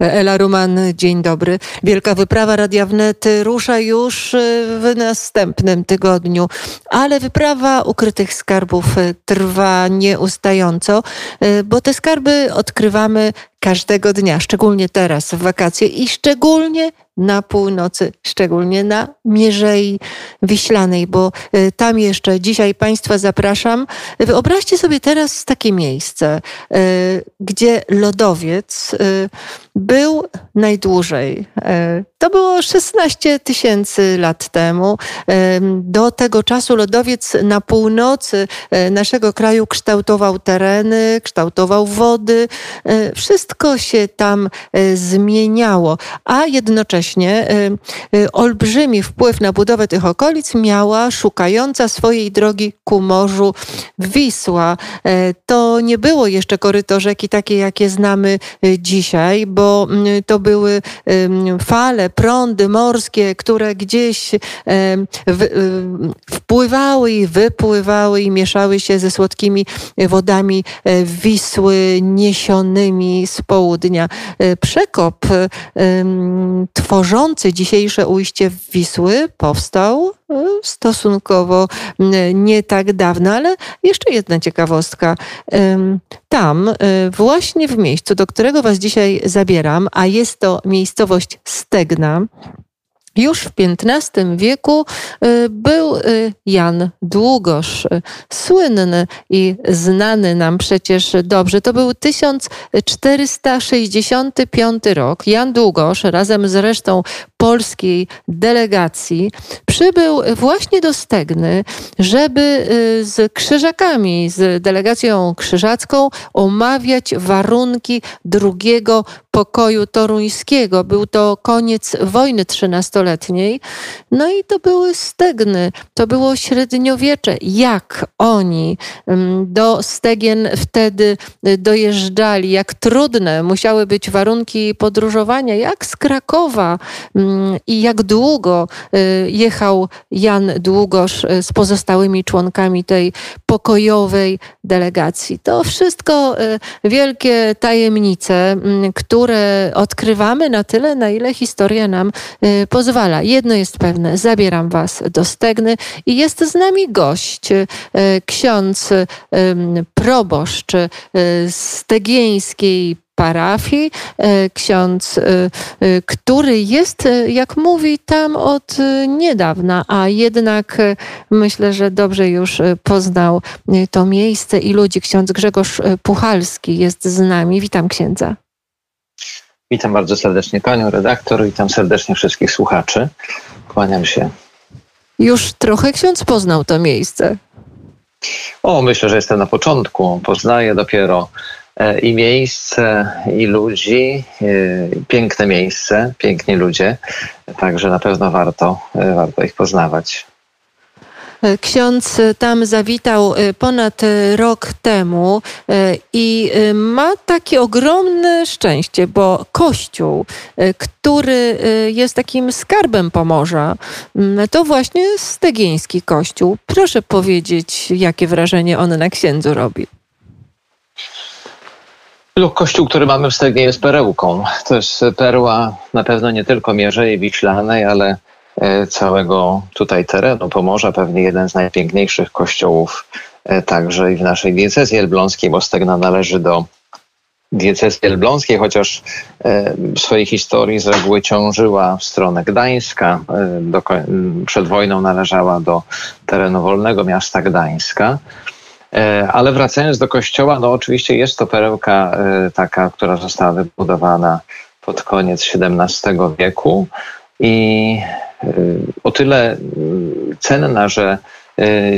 Ela Ruman, dzień dobry. Wielka wyprawa Radia Wnet rusza już e, w następnym tygodniu, ale wyprawa ukrytych skarbów trwa nieustająco, e, bo te skarby odkrywamy każdego dnia, szczególnie teraz w wakacje i szczególnie na północy, szczególnie na Mierzei Wiślanej, bo e, tam jeszcze dzisiaj Państwa zapraszam. Wyobraźcie sobie teraz takie miejsce, e, gdzie lodowiec e, był najdłużej. To było 16 tysięcy lat temu. Do tego czasu lodowiec na północy naszego kraju kształtował tereny, kształtował wody. Wszystko się tam zmieniało, a jednocześnie olbrzymi wpływ na budowę tych okolic miała szukająca swojej drogi ku morzu Wisła. E, to nie było jeszcze koryto rzeki takie, jakie znamy dzisiaj, bo to były fale, prądy morskie, które gdzieś wpływały i wypływały i mieszały się ze słodkimi wodami e, Wisły niesionymi z południa. E, przekop tworzący dzisiejsze ujście Wisły powstał stosunkowo nie tak dawno, ale jeszcze jedna ciekawostka. Tam, e, właśnie w miejscu, do którego Was dzisiaj zabieram, a jest to miejscowość Stegna, już w XV wieku y, był y, Jan Długosz, słynny i znany nam przecież dobrze. To był 1465 rok. Jan Długosz razem z resztą polskiej delegacji przybył właśnie do Stegny, żeby z krzyżakami, z delegacją krzyżacką omawiać warunki drugiego pokoju toruńskiego. Był to koniec wojny trzynastoletniej. No i to były stegny, to było średniowiecze. Jak oni mm, do stegien wtedy y, dojeżdżali, jak trudne musiały być warunki podróżowania, jak z Krakowa mm, i jak długo y, jechał Jan Długosz y, z pozostałymi członkami tej pokojowej delegacji. To wszystko wielkie tajemnice, które odkrywamy na tyle, na ile historia nam y, pozwala. Jedno jest pewne, zabieram Was do Stegny i jest z nami gość, y, ksiądz proboszcz y, stegieńskiej parafii, ksiądz, który jest, jak mówi, tam od niedawna, a jednak myślę, że dobrze już poznał to miejsce i ludzi. Ksiądz Grzegorz Puchalski jest z nami. Witam księdza. Witam bardzo serdecznie panią redaktor, witam serdecznie wszystkich słuchaczy. Kłaniam się. Już trochę ksiądz poznał to miejsce. O, myślę, że jestem na początku. Poznaję dopiero e, i miejsce, i ludzi. E, piękne miejsce, piękni ludzie. Także na pewno warto, e, warto ich poznawać. Ksiądz tam zawitał ponad rok temu i ma takie ogromne szczęście, bo Kościół, który jest takim skarbem Pomorza, to właśnie Stegieński Kościół. Proszę powiedzieć, jakie wrażenie on na księdzu robi. Kościół, który mamy w Stegnie jest perełką. To jest perła na pewno nie tylko Mierzei Wiślanej, ale E, całego tutaj terenu Pomorza, pewnie jeden z najpiękniejszych kościołów e, także i w naszej diecezji elbląskiej, bo Stegna należy do diecezji elbląskiej, chociaż e, w swojej historii z reguły ciążyła w stronę Gdańska. Przed wojną należała do terenu wolnego miasta Gdańska. Ale wracając do kościoła, no oczywiście jest to perełka taka, która została wybudowana pod koniec XVII wieku i o tyle cenna, że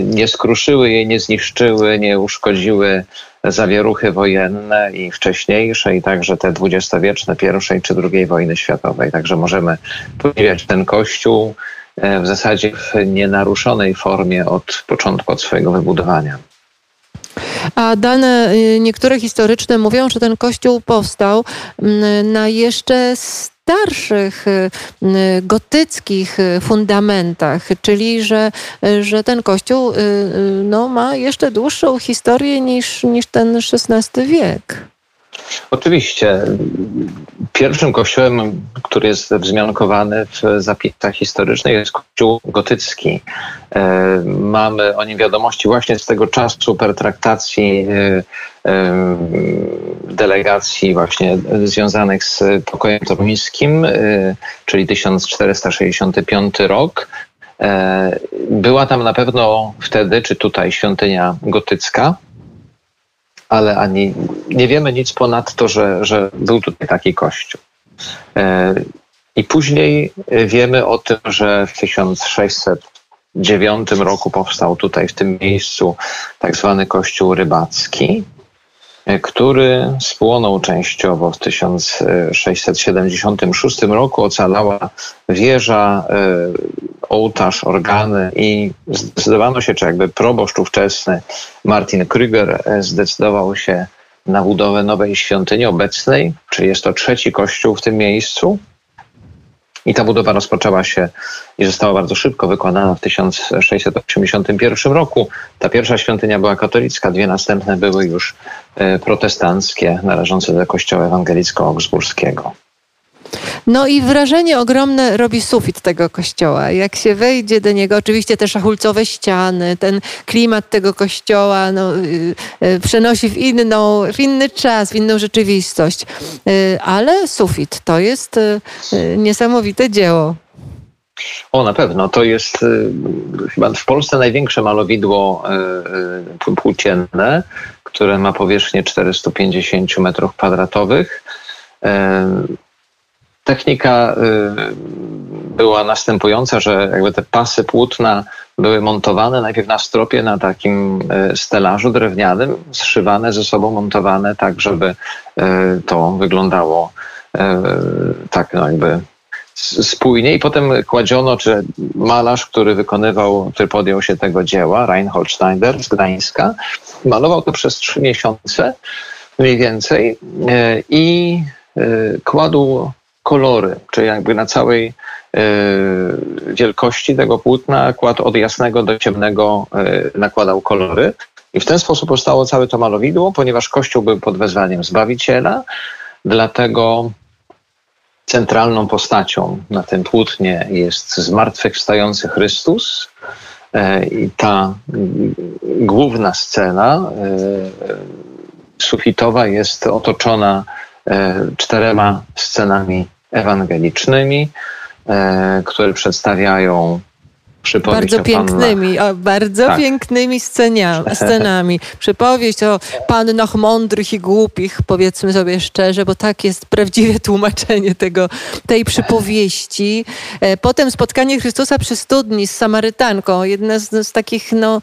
nie skruszyły jej, nie zniszczyły, nie uszkodziły zawieruchy wojenne i wcześniejsze, i także te dwudziestowieczne pierwszej czy drugiej wojny światowej. Także możemy podziwiać ten kościół e, w zasadzie w nienaruszonej formie od początku, od swojego wybudowania. A dane y, niektóre historyczne mówią, że ten kościół powstał mm, na jeszcze starszych y, y, gotyckich fundamentach, czyli że, że ten kościół no, ma jeszcze dłuższą historię niż, niż ten XVI wiek. Oczywiście. Pierwszym kościołem, który jest wzmiankowany w zapisach historycznych jest kościół gotycki. E, mamy o nim wiadomości właśnie z tego czasu pertraktacji e, e, delegacji właśnie związanych z pokojem toruńskim, czyli 1465 rok. Była tam na pewno wtedy, czy tutaj świątynia gotycka, ale ani nie wiemy nic ponad to, że, że był tutaj taki kościół. E, I później wiemy o tym, że w 1609 roku powstał tutaj w tym miejscu tak zwany kościół rybacki, który spłonął częściowo w 1676 roku. Ocalała wieża, e, ołtarz, organy i zdecydowano się, czy jakby proboszcz ówczesny Martin Krüger e, zdecydował się na budowę nowej świątyni obecnej, czyli jest to trzeci kościół w tym miejscu. I ta budowa rozpoczęła się i została bardzo szybko wykonana w 1681 roku. Ta pierwsza świątynia była katolicka, dwie następne były już e, protestanckie, należące do kościoła ewangelicko-augsburskiego. No i wrażenie ogromne robi sufit tego kościoła. Jak się wejdzie do niego, oczywiście te szachulcowe ściany, ten klimat tego kościoła no, yy, yy, przenosi w, inną, w inny czas, w inną rzeczywistość. Yy, ale sufit to jest y, y, niesamowite dzieło. O, na pewno. To jest y, chyba w Polsce największe malowidło płócienne, które ma powierzchnię 450 metrów kwadratowych. Technika y, była następująca, że jakby te pasy płótna były montowane najpierw na stropie na takim y, stelażu drewnianym, zszywane ze sobą, montowane tak, żeby y, to wyglądało tak no jakby spójnie. I potem kładziono, czy malarz, który wykonywał, który podjął się tego dzieła, Reinhold Schneider z Gdańska, malował to przez trzy miesiące mniej więcej i kładł kolory, czyli jakby na całej e, wielkości tego płótna kładł od jasnego do ciemnego, e, nakładał kolory. I w ten sposób powstało całe to malowidło, ponieważ Kościół był pod wezwaniem Zbawiciela, dlatego centralną postacią na tym płótnie jest zmartwychwstający Chrystus. E, I ta główna scena sufitowa jest otoczona czterema scenami ewangelicznymi, e, które przedstawiają bardzo pięknymi, o, bardzo tak. pięknymi scenia, scenami. Przypowieść o pannach mądrych i głupich, powiedzmy sobie szczerze, bo tak jest prawdziwe tłumaczenie tego, tej przypowieści. E, potem spotkanie Chrystusa przy studni z Samarytanką, jedne z, z takich no,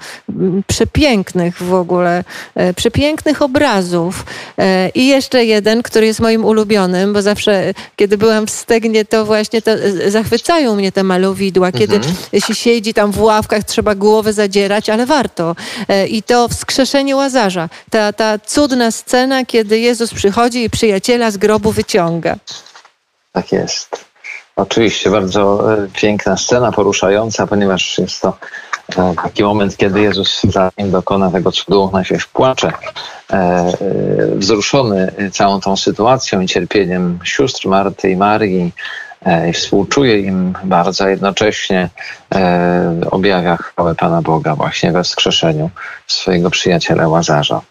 przepięknych w ogóle, e, przepięknych obrazów. E, I jeszcze jeden, który jest moim ulubionym, bo zawsze, kiedy byłam w Stegnie, to właśnie to, zachwycają mnie te malowidła, kiedy mhm. się siedzi tam w ławkach, trzeba głowę zadzierać, ale warto. E, I to wskrzeszenie Łazarza, ta, ta cudna scena, kiedy Jezus przychodzi i przyjaciela z grobu wyciąga. Tak jest. Oczywiście bardzo e, piękna scena, poruszająca, ponieważ jest to e, taki moment, kiedy Jezus zanim dokona tego cudu, najpierw płacze, wzruszony całą tą sytuacją i cierpieniem sióstr Marty i Marii, i współczuje im bardzo, jednocześnie e, objawia chwałę Pana Boga właśnie we wskrzeszeniu swojego przyjaciela Łazarza.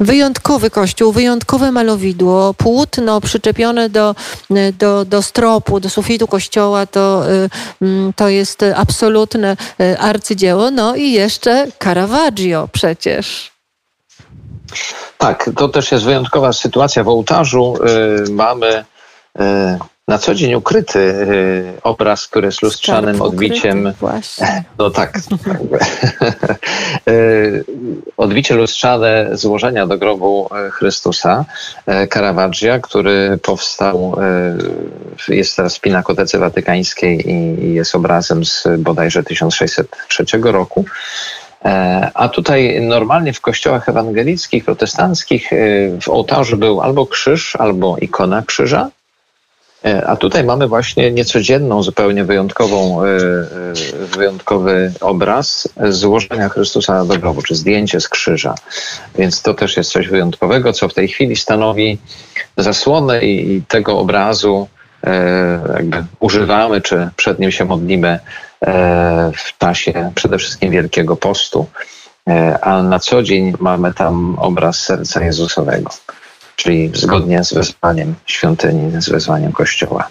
Wyjątkowy kościół, wyjątkowe malowidło, płótno przyczepione do, do, do stropu, do sufitu kościoła, to, y, mm, to jest absolutne y, arcydzieło. No i jeszcze Caravaggio przecież. Tak, to też jest wyjątkowa sytuacja. W ołtarzu y, mamy na co dzień ukryty y, obraz, który jest lustrzanym Skarb odbiciem. Właśnie. No tak. Y, odbicie lustrzane złożenia do grobu y, Chrystusa Caravaggia, który powstał, jest teraz w Pinakotece Watykańskiej i jest obrazem z bodajże 1603 roku. A tutaj normalnie w kościołach ewangelickich, protestanckich w ołtarzu był albo krzyż, albo ikona krzyża, a tutaj mamy właśnie niecodzienną, zupełnie wyjątkową, e, e, wyjątkowy obraz złożenia Chrystusa do grobu, czy zdjęcie z krzyża. Więc to też jest coś wyjątkowego, co w tej chwili stanowi zasłonę i tego obrazu jakby używamy, czy przed nim się modlimy w czasie przede wszystkim Wielkiego Postu. A na co dzień mamy tam obraz serca Jezusowego czyli zgodnie z wezwaniem świątyni, z wezwaniem Kościoła.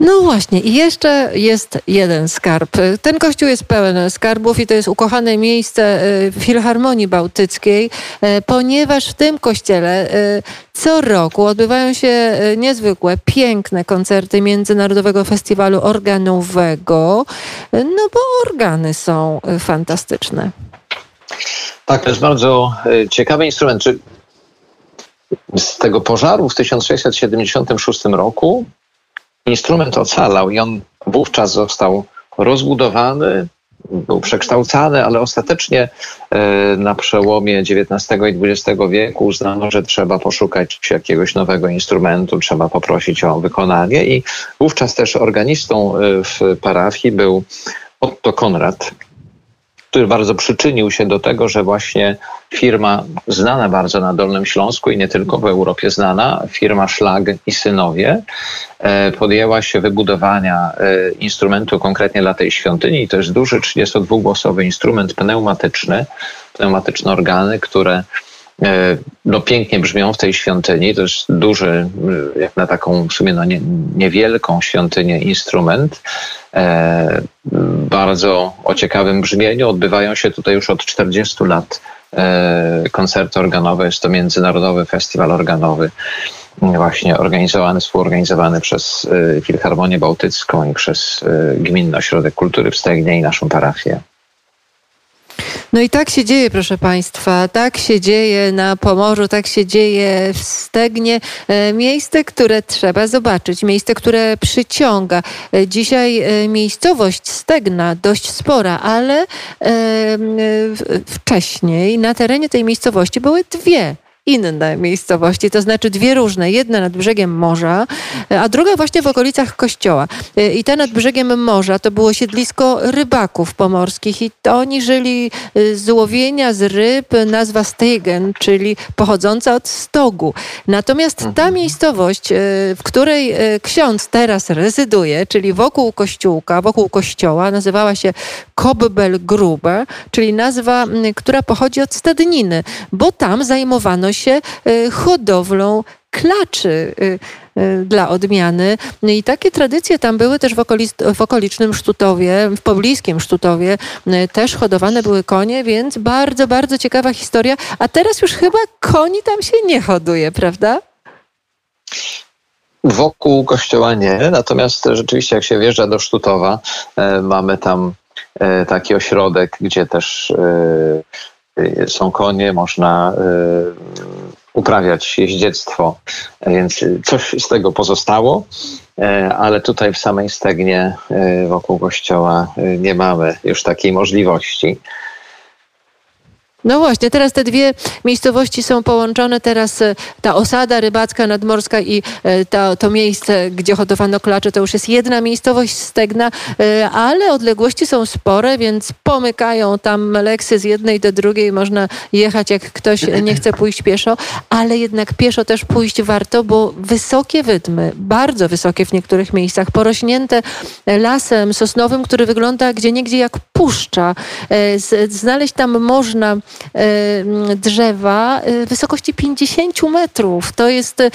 No właśnie, i jeszcze jest jeden skarb. Ten kościół jest pełen skarbów i to jest ukochane miejsce y, Filharmonii Bałtyckiej, y, ponieważ w tym kościele y, co roku odbywają się niezwykłe, piękne koncerty Międzynarodowego Festiwalu Organowego, no bo organy są fantastyczne. Tak, to jest bardzo ciekawy instrument. Czy z tego pożaru w 1676 roku instrument ocalał i on wówczas został rozbudowany, był przekształcany, ale ostatecznie e, na przełomie XIX i XX wieku uznano, że trzeba poszukać jakiegoś nowego instrumentu, trzeba poprosić o wykonanie i wówczas też organistą e, w parafii był Otto Konrad, który bardzo przyczynił się do tego, że właśnie firma znana bardzo na Dolnym Śląsku i nie tylko w Europie znana, firma Szlag i Synowie, e, podjęła się wybudowania e, instrumentu konkretnie dla tej świątyni. I to jest duży 32-głosowy instrument pneumatyczny, pneumatyczne organy, które e, no, pięknie brzmią w tej świątyni. To jest duży, jak na taką w sumie no, nie, niewielką świątynię instrument. E, bardzo o ciekawym brzmieniu. Odbywają się tutaj już od 40 lat e, koncerty organowe. Jest to Międzynarodowy Festiwal Organowy, właśnie organizowany, współorganizowany przez e, Filharmonię Bałtycką i przez Gminny Ośrodek Kultury w Stegnie i naszą parafię. No i tak się dzieje, proszę Państwa, tak się dzieje na Pomorzu, tak się dzieje w Stegnie. E, miejsce, które trzeba zobaczyć, miejsce, które przyciąga. E, dzisiaj e, miejscowość Stegna dość spora, ale wcześniej na terenie tej miejscowości były dwie inne miejscowości, to znaczy dwie różne. Jedna nad brzegiem morza, a druga właśnie w okolicach kościoła. I ta nad brzegiem morza to było siedlisko rybaków pomorskich i to oni żyli y, z łowienia z ryb, nazwa Stegen, czyli pochodząca od stogu. Natomiast ta mhm. miejscowość, w której ksiądz teraz rezyduje, czyli wokół kościółka, wokół kościoła, nazywała się Kobbel Grube, czyli nazwa, która pochodzi od stadniny, bo tam zajmowano się y, hodowlą klaczy y, y, dla odmiany. I takie tradycje tam były też w, w okolicznym Sztutowie, w pobliskim Sztutowie też hodowane były konie, więc bardzo, bardzo ciekawa historia. A teraz już chyba koni tam się nie hoduje, prawda? Wokół kościoła nie, natomiast rzeczywiście jak się wjeżdża do Sztutowa, e, mamy tam e, taki ośrodek, gdzie też e, są konie, można uprawiać jeździectwo, więc coś z tego pozostało, ale tutaj w samej Stegnie wokół kościoła nie mamy już takiej możliwości. No właśnie, teraz te dwie miejscowości są połączone. Teraz e, ta osada rybacka nadmorska i e, to, to miejsce, gdzie hodowano klacze, to już jest jedna miejscowość Stegna, e, ale odległości są spore, więc pomykają tam leksy z jednej do drugiej. Można jechać, jak ktoś nie chce pójść pieszo, ale jednak pieszo też pójść warto, bo wysokie wydmy, bardzo wysokie w niektórych miejscach, porośnięte lasem sosnowym, który wygląda gdzie niegdzie jak puszcza. Znaleźć tam można drzewa y, wysokości 50 metrów. To jest y,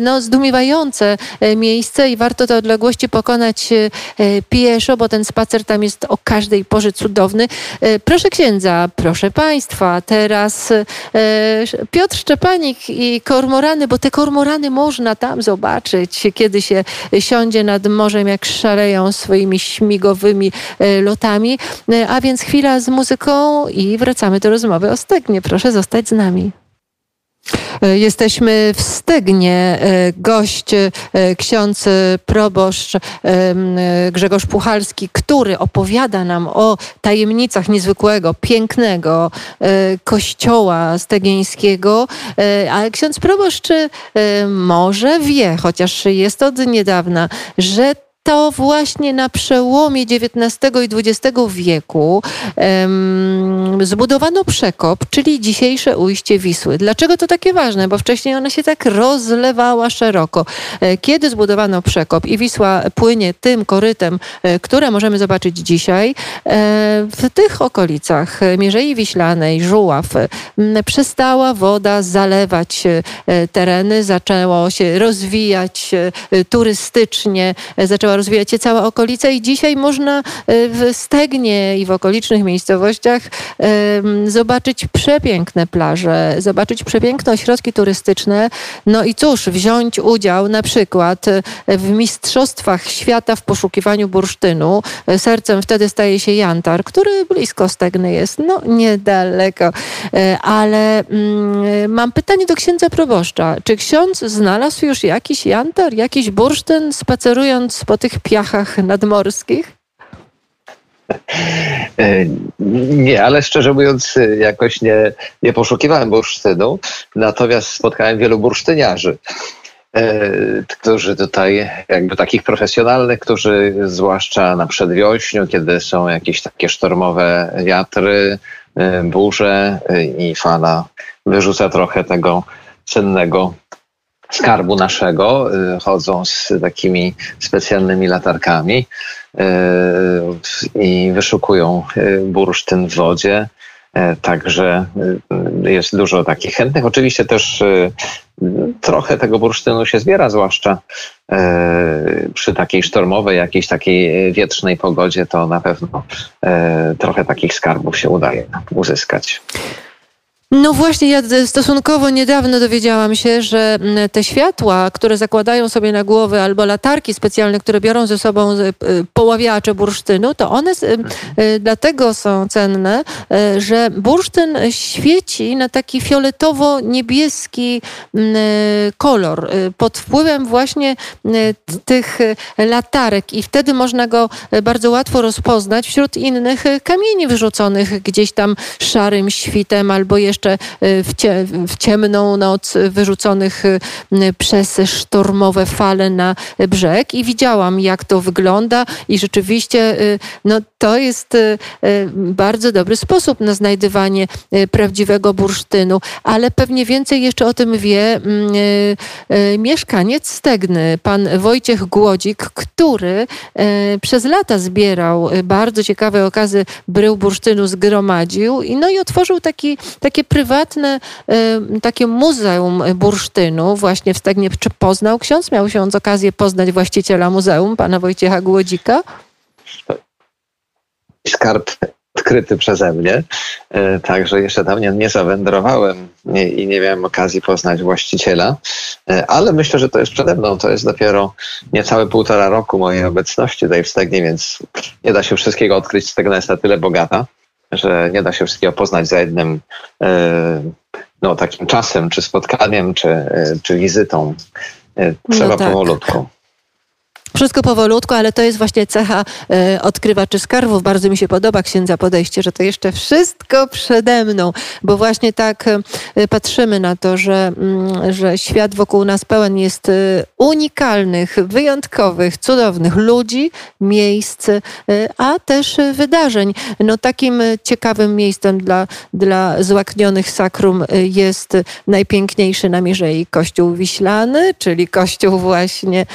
no, zdumiewające miejsce i warto te odległości pokonać pieszo, bo ten spacer tam jest o każdej porze cudowny. Proszę księdza, proszę państwa, teraz Piotr Szczepanik i kormorany, bo te kormorany można tam zobaczyć, kiedy się siądzie nad morzem, jak szaleją swoimi śmigowymi lotami. A więc chwila z muzyką i wracamy do rozmowy rozmowy o Stegnie. Proszę zostać z nami. E, jesteśmy w Stegnie. E, gość, e, ksiądz proboszcz Grzegorz Puchalski, który opowiada nam o tajemnicach niezwykłego, pięknego kościoła stegieńskiego. Ale ksiądz proboszcz może wie, chociaż jest od niedawna, że to właśnie na przełomie XIX i XX wieku um, zbudowano przekop, czyli dzisiejsze ujście Wisły. Dlaczego to takie ważne? Bo wcześniej ona się tak rozlewała szeroko. E, kiedy zbudowano przekop i Wisła płynie tym korytem, e, które możemy zobaczyć dzisiaj, e, w tych okolicach Mierzei Wiślanej, Żuław, przestała woda zalewać tereny, zaczęło się rozwijać turystycznie, zaczęła rozwijać się cała okolica i dzisiaj można e, w Stegnie i w okolicznych miejscowościach zobaczyć przepiękne plaże, zobaczyć przepiękne ośrodki turystyczne. No i cóż, wziąć udział na przykład e, w Mistrzostwach Świata w poszukiwaniu bursztynu. E, sercem wtedy staje się Jantar, który blisko Stegny jest, no niedaleko. Ale mm, mam pytanie do księdza proboszcza. Czy ksiądz znalazł już jakiś Jantar, jakiś bursztyn spacerując po tych piachach nadmorskich? E, nie, ale szczerze mówiąc, jakoś nie, nie poszukiwałem bursztynu, natomiast spotkałem wielu bursztyniarzy, e, którzy tutaj, jakby takich profesjonalnych, którzy zwłaszcza na przedwiośniu, kiedy są jakieś takie sztormowe wiatry, e, burze i fala wyrzuca trochę tego cennego skarbu naszego, y, chodzą z takimi specjalnymi latarkami y, i wyszukują y, bursztyn w wodzie. Także jest dużo takich chętnych. Oczywiście też trochę tego bursztynu się zbiera, zwłaszcza przy takiej sztormowej, jakiejś takiej wietrznej pogodzie, to na pewno trochę takich skarbów się udaje uzyskać. No właśnie, ja stosunkowo niedawno dowiedziałam się, że mm, te światła, które zakładają sobie na głowy, albo latarki specjalne, które biorą ze sobą y, poławiacze bursztynu, to one y, y, dlatego są cenne, że bursztyn świeci na taki fioletowo-niebieski mm, kolor pod wpływem właśnie tych latarek. I wtedy można go bardzo łatwo rozpoznać wśród innych kamieni wyrzuconych gdzieś tam szarym świtem albo jeszcze jeszcze y, w, cie, w ciemną noc wyrzuconych y, przez sztormowe fale na brzeg i widziałam, jak to wygląda i rzeczywiście y, no, to jest bardzo dobry sposób na znajdywanie prawdziwego bursztynu, ale pewnie więcej jeszcze o tym wie mm, mieszkaniec Stegny, pan Wojciech Głodzik, który przez lata zbierał bardzo ciekawe okazy brył bursztynu, zgromadził i, no i otworzył taki, takie prywatne takie muzeum bursztynu właśnie w Stegnie. Czy poznał ksiądz? Miał się on z okazję poznać właściciela muzeum, pana Wojciecha Głodzika? Skarb odkryty przeze mnie, e, także jeszcze tam nie, zawędrowałem i nie miałem okazji poznać właściciela, e, ale myślę, że to jest przede mną. To jest dopiero niecałe półtora roku mojej obecności tutaj w Stegnie, więc nie da się wszystkiego odkryć. Stegna jest na tyle bogata, że nie da się wszystkiego poznać za jednym e, no, takim czasem, czy spotkaniem, czy, czy wizytą. Trzeba no tak. powolutku. Wszystko powolutku, ale to jest właśnie cecha e, odkrywaczy skarbów. Bardzo mi się podoba księdza podejście, że to jeszcze wszystko przede mną, bo właśnie tak e, patrzymy na to, że, mm, że świat wokół nas pełen jest e, unikalnych, wyjątkowych, cudownych ludzi, miejsc, a też wydarzeń. No takim ciekawym miejscem dla, dla złaknionych sakrum jest najpiękniejszy na Mierzei Kościół Wiślany, czyli kościół właśnie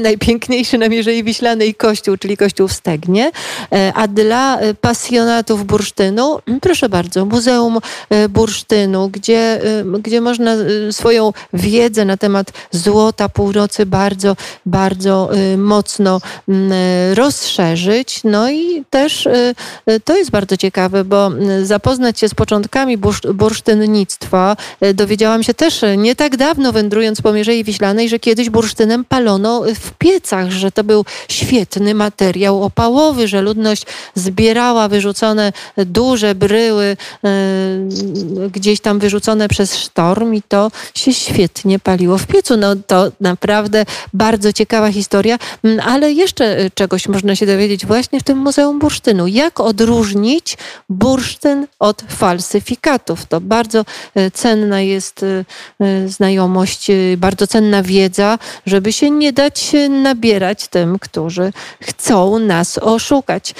najpiękniejszy najpiękniejszy na Mierzei Wiślanej kościół, czyli kościół w Stegnie. E, a dla e, pasjonatów bursztynu, proszę bardzo, Muzeum e, Bursztynu, gdzie, gdzie można swoją wiedzę na temat złota północy bardzo, bardzo mocno rozszerzyć. No i też to jest bardzo ciekawe, bo zapoznać się z początkami bursztynnictwa dowiedziałam się też nie tak dawno wędrując po Mierzei Wiślanej, że kiedyś bursztynem palono w piecu że to był świetny materiał opałowy, że ludność zbierała wyrzucone duże bryły gdzieś tam wyrzucone przez sztorm i to się świetnie paliło w piecu. No to naprawdę bardzo ciekawa historia, ale jeszcze czegoś można się dowiedzieć właśnie w tym Muzeum Bursztynu. Jak odróżnić bursztyn od falsyfikatów? To bardzo e, cenna jest e, e, znajomość, bardzo cenna wiedza, żeby się nie dać nabierać tym, którzy chcą nas oszukać.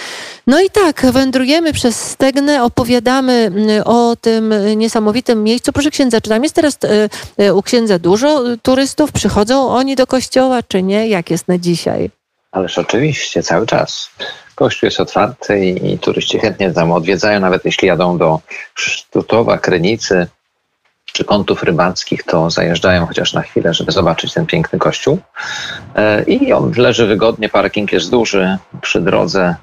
No i tak, wędrujemy przez Stegnę, opowiadamy o tym niesamowitym miejscu. Proszę księdza, czy tam jest teraz u księdza dużo turystów? Przychodzą oni do kościoła, czy nie? Jak jest na dzisiaj? Ależ oczywiście, cały czas. Kościół jest otwarty i, i turyści chętnie tam odwiedzają, nawet jeśli jadą do Sztutowa, Krynicy czy kątów rybackich, to zajeżdżają chociaż na chwilę, żeby zobaczyć ten piękny kościół. E, I on leży wygodnie, parking jest duży przy drodze,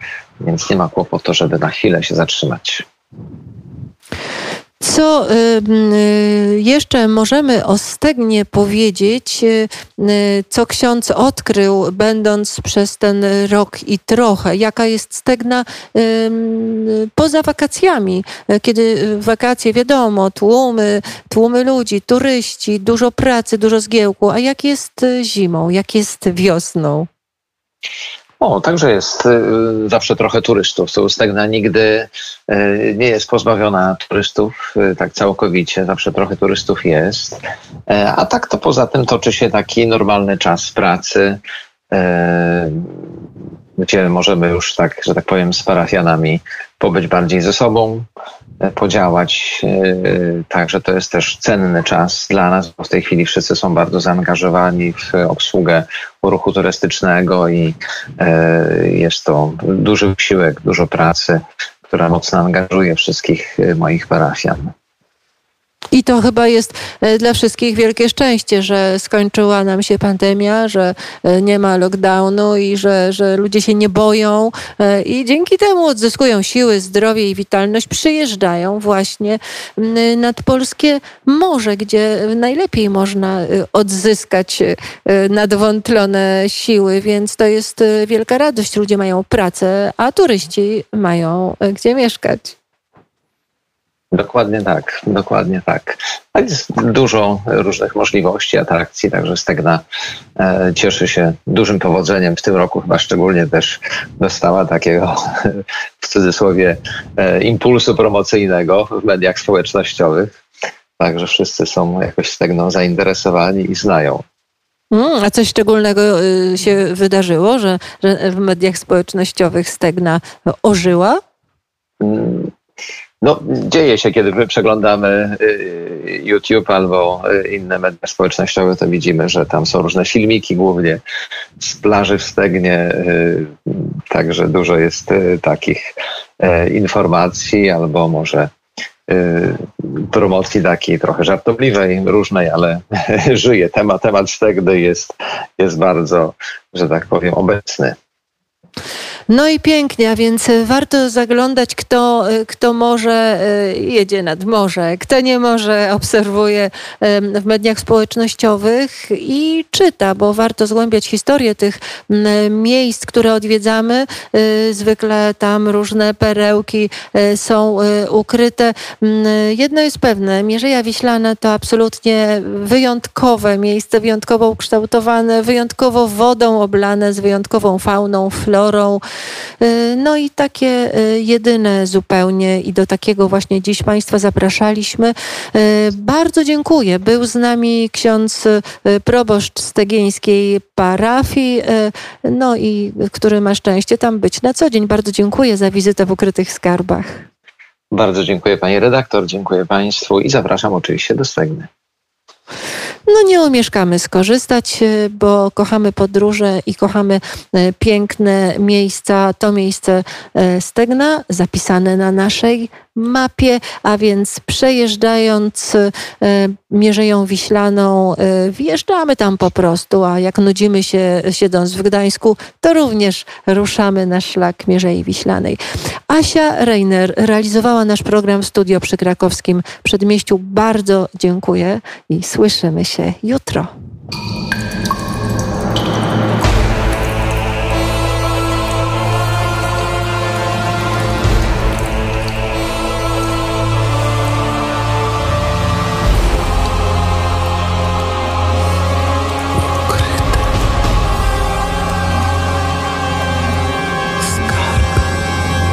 więc nie ma kłopotu, żeby na chwilę się zatrzymać. Co y, y, jeszcze możemy o Stegnie powiedzieć, y, co ksiądz odkrył, będąc przez ten rok i trochę? Jaka jest Stegna poza wakacjami? Kiedy wakacje, wiadomo, tłumy, tłumy ludzi, turyści, dużo pracy, dużo zgiełku. A jak jest zimą? Jak jest wiosną? O, także jest y, zawsze trochę turystów. To Stegna nigdy y, nie jest pozbawiona turystów y, tak całkowicie. Zawsze trochę turystów jest. E, a tak to poza tym toczy się taki normalny czas pracy, e, gdzie możemy już tak, że tak powiem, z parafianami pobyć bardziej ze sobą, e, podziałać. Także to jest też cenny czas dla nas, bo w tej chwili wszyscy są bardzo zaangażowani w obsługę ruchu turystycznego i e, jest to duży wysiłek, dużo pracy, która mocno angażuje wszystkich e, moich parafian. I to chyba jest e, dla wszystkich wielkie szczęście, że skończyła nam się pandemia, że e, nie ma lockdownu i że, że ludzie się nie boją e, i dzięki temu odzyskują siły, zdrowie i witalność, przyjeżdżają właśnie nad polskie morze, gdzie najlepiej można odzyskać nadwątlone siły, więc to jest wielka radość. Ludzie mają pracę, a turyści mają gdzie mieszkać. Dokładnie tak, dokładnie tak. Jest dużo różnych możliwości, atrakcji, także Stegna e, cieszy się dużym powodzeniem. W tym roku chyba szczególnie też dostała takiego w cudzysłowie e, impulsu promocyjnego w mediach społecznościowych. Także wszyscy są jakoś Stegną zainteresowani i znają. Mm, a coś szczególnego y, się wydarzyło, że, że w mediach społecznościowych Stegna ożyła? Mm, no, dzieje się, kiedy przeglądamy y, YouTube albo y, inne media społecznościowe, to widzimy, że tam są różne filmiki głównie z plaży w Stegnie, y, także dużo jest takich informacji albo może promocji takiej trochę żartobliwej, różnej, ale żyje. Temat, temat Stegny jest, jest bardzo, że tak powiem, obecny. No i pięknie, a więc warto zaglądać, kto, kto może e, jedzie nad morze, kto nie może obserwuje w mediach społecznościowych i czyta, bo warto zgłębiać historię tych miejsc, które odwiedzamy. E, zwykle tam różne perełki e, są ukryte. Jedno jest pewne, Mierzeja Wiślana to absolutnie wyjątkowe miejsce, wyjątkowo ukształtowane, wyjątkowo wodą oblane, z wyjątkową fauną, florą. Y, no i takie y, jedyne zupełnie i do takiego właśnie dziś Państwa zapraszaliśmy. Y, bardzo dziękuję. Był z nami ksiądz proboszcz Stegieńskiej parafii, no i który ma szczęście tam być na co dzień. Bardzo dziękuję za wizytę w Ukrytych Skarbach. Bardzo dziękuję Pani redaktor, dziękuję Państwu i zapraszam oczywiście do Stegny no nie umieszkamy skorzystać, e, bo kochamy podróże i kochamy e, piękne miejsca. To miejsce e, Stegna zapisane na naszej mapie, a więc przejeżdżając Mierzeją Wiślaną, wjeżdżamy tam po prostu, a jak nudzimy się siedząc w Gdańsku, to również ruszamy na szlak Mierzei Wiślanej. Asia Reiner realizowała nasz program Studio przy krakowskim przedmieściu. Bardzo dziękuję i słyszymy się jutro.